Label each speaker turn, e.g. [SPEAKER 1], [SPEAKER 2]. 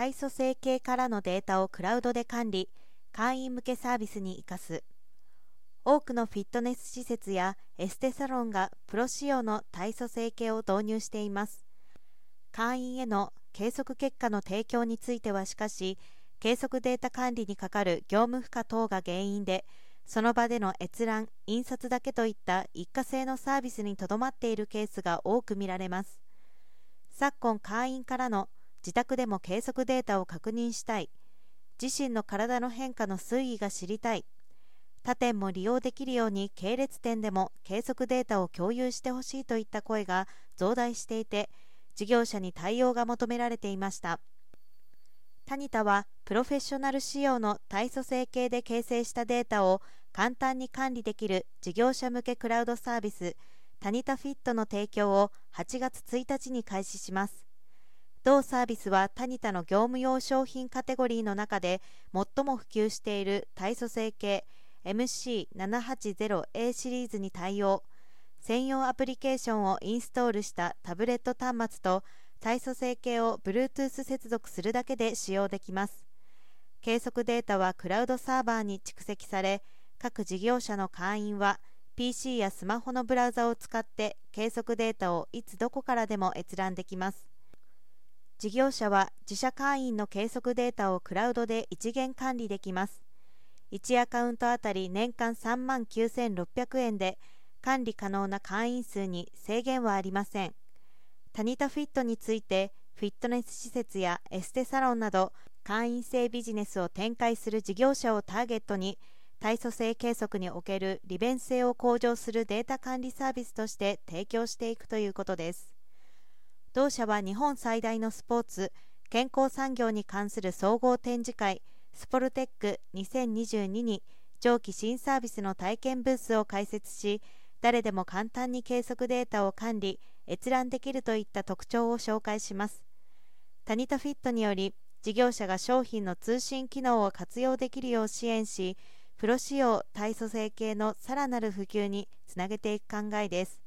[SPEAKER 1] 体組成計からのデータをクラウドで管理、会員向けサービスに生かす。多くのフィットネス施設やエステサロンがプロ仕様の体組成計を導入しています。会員への計測結果の提供についてはしかし、計測データ管理にかかる業務負荷等が原因で、その場での閲覧、印刷だけといった一過性のサービスにとどまっているケースが多く見られます。昨今会員からの自宅でも計測データを確認したい、自身の体の変化の推移が知りたい、他店も利用できるように系列店でも計測データを共有してほしいといった声が増大していて、事業者に対応が求められていました。タニタはプロフェッショナル仕様の体組成計で形成したデータを簡単に管理できる事業者向けクラウドサービスタニタフィットの提供を8月1日に開始します。同サービスはタニタの業務用商品カテゴリーの中で最も普及している体組成計 MC780A シリーズに対応専用アプリケーションをインストールしたタブレット端末と体組成計を Bluetooth 接続するだけで使用できます。計測データはクラウドサーバーに蓄積され、各事業者の会員は PC やスマホのブラウザを使って計測データをいつどこからでも閲覧できます。事業者は自社会員の計測データをクラウドで一元管理できます。1アカウントあたり年間3万9600円で管理可能な会員数に制限はありません。タニタフィットについてフィットネス施設やエステサロンなど会員制ビジネスを展開する事業者をターゲットに体組成計測における利便性を向上するデータ管理サービスとして提供していくということです同社は日本最大のスポーツ健康産業に関する総合展示会スポルテック2022に上記新サービスの体験ブースを開設し誰でも簡単に計測データを管理閲覧できるといった特徴を紹介します。タニタフィットにより、事業者が商品の通信機能を活用できるよう支援し、プロ仕様体組成系のさらなる普及につなげていく考えです。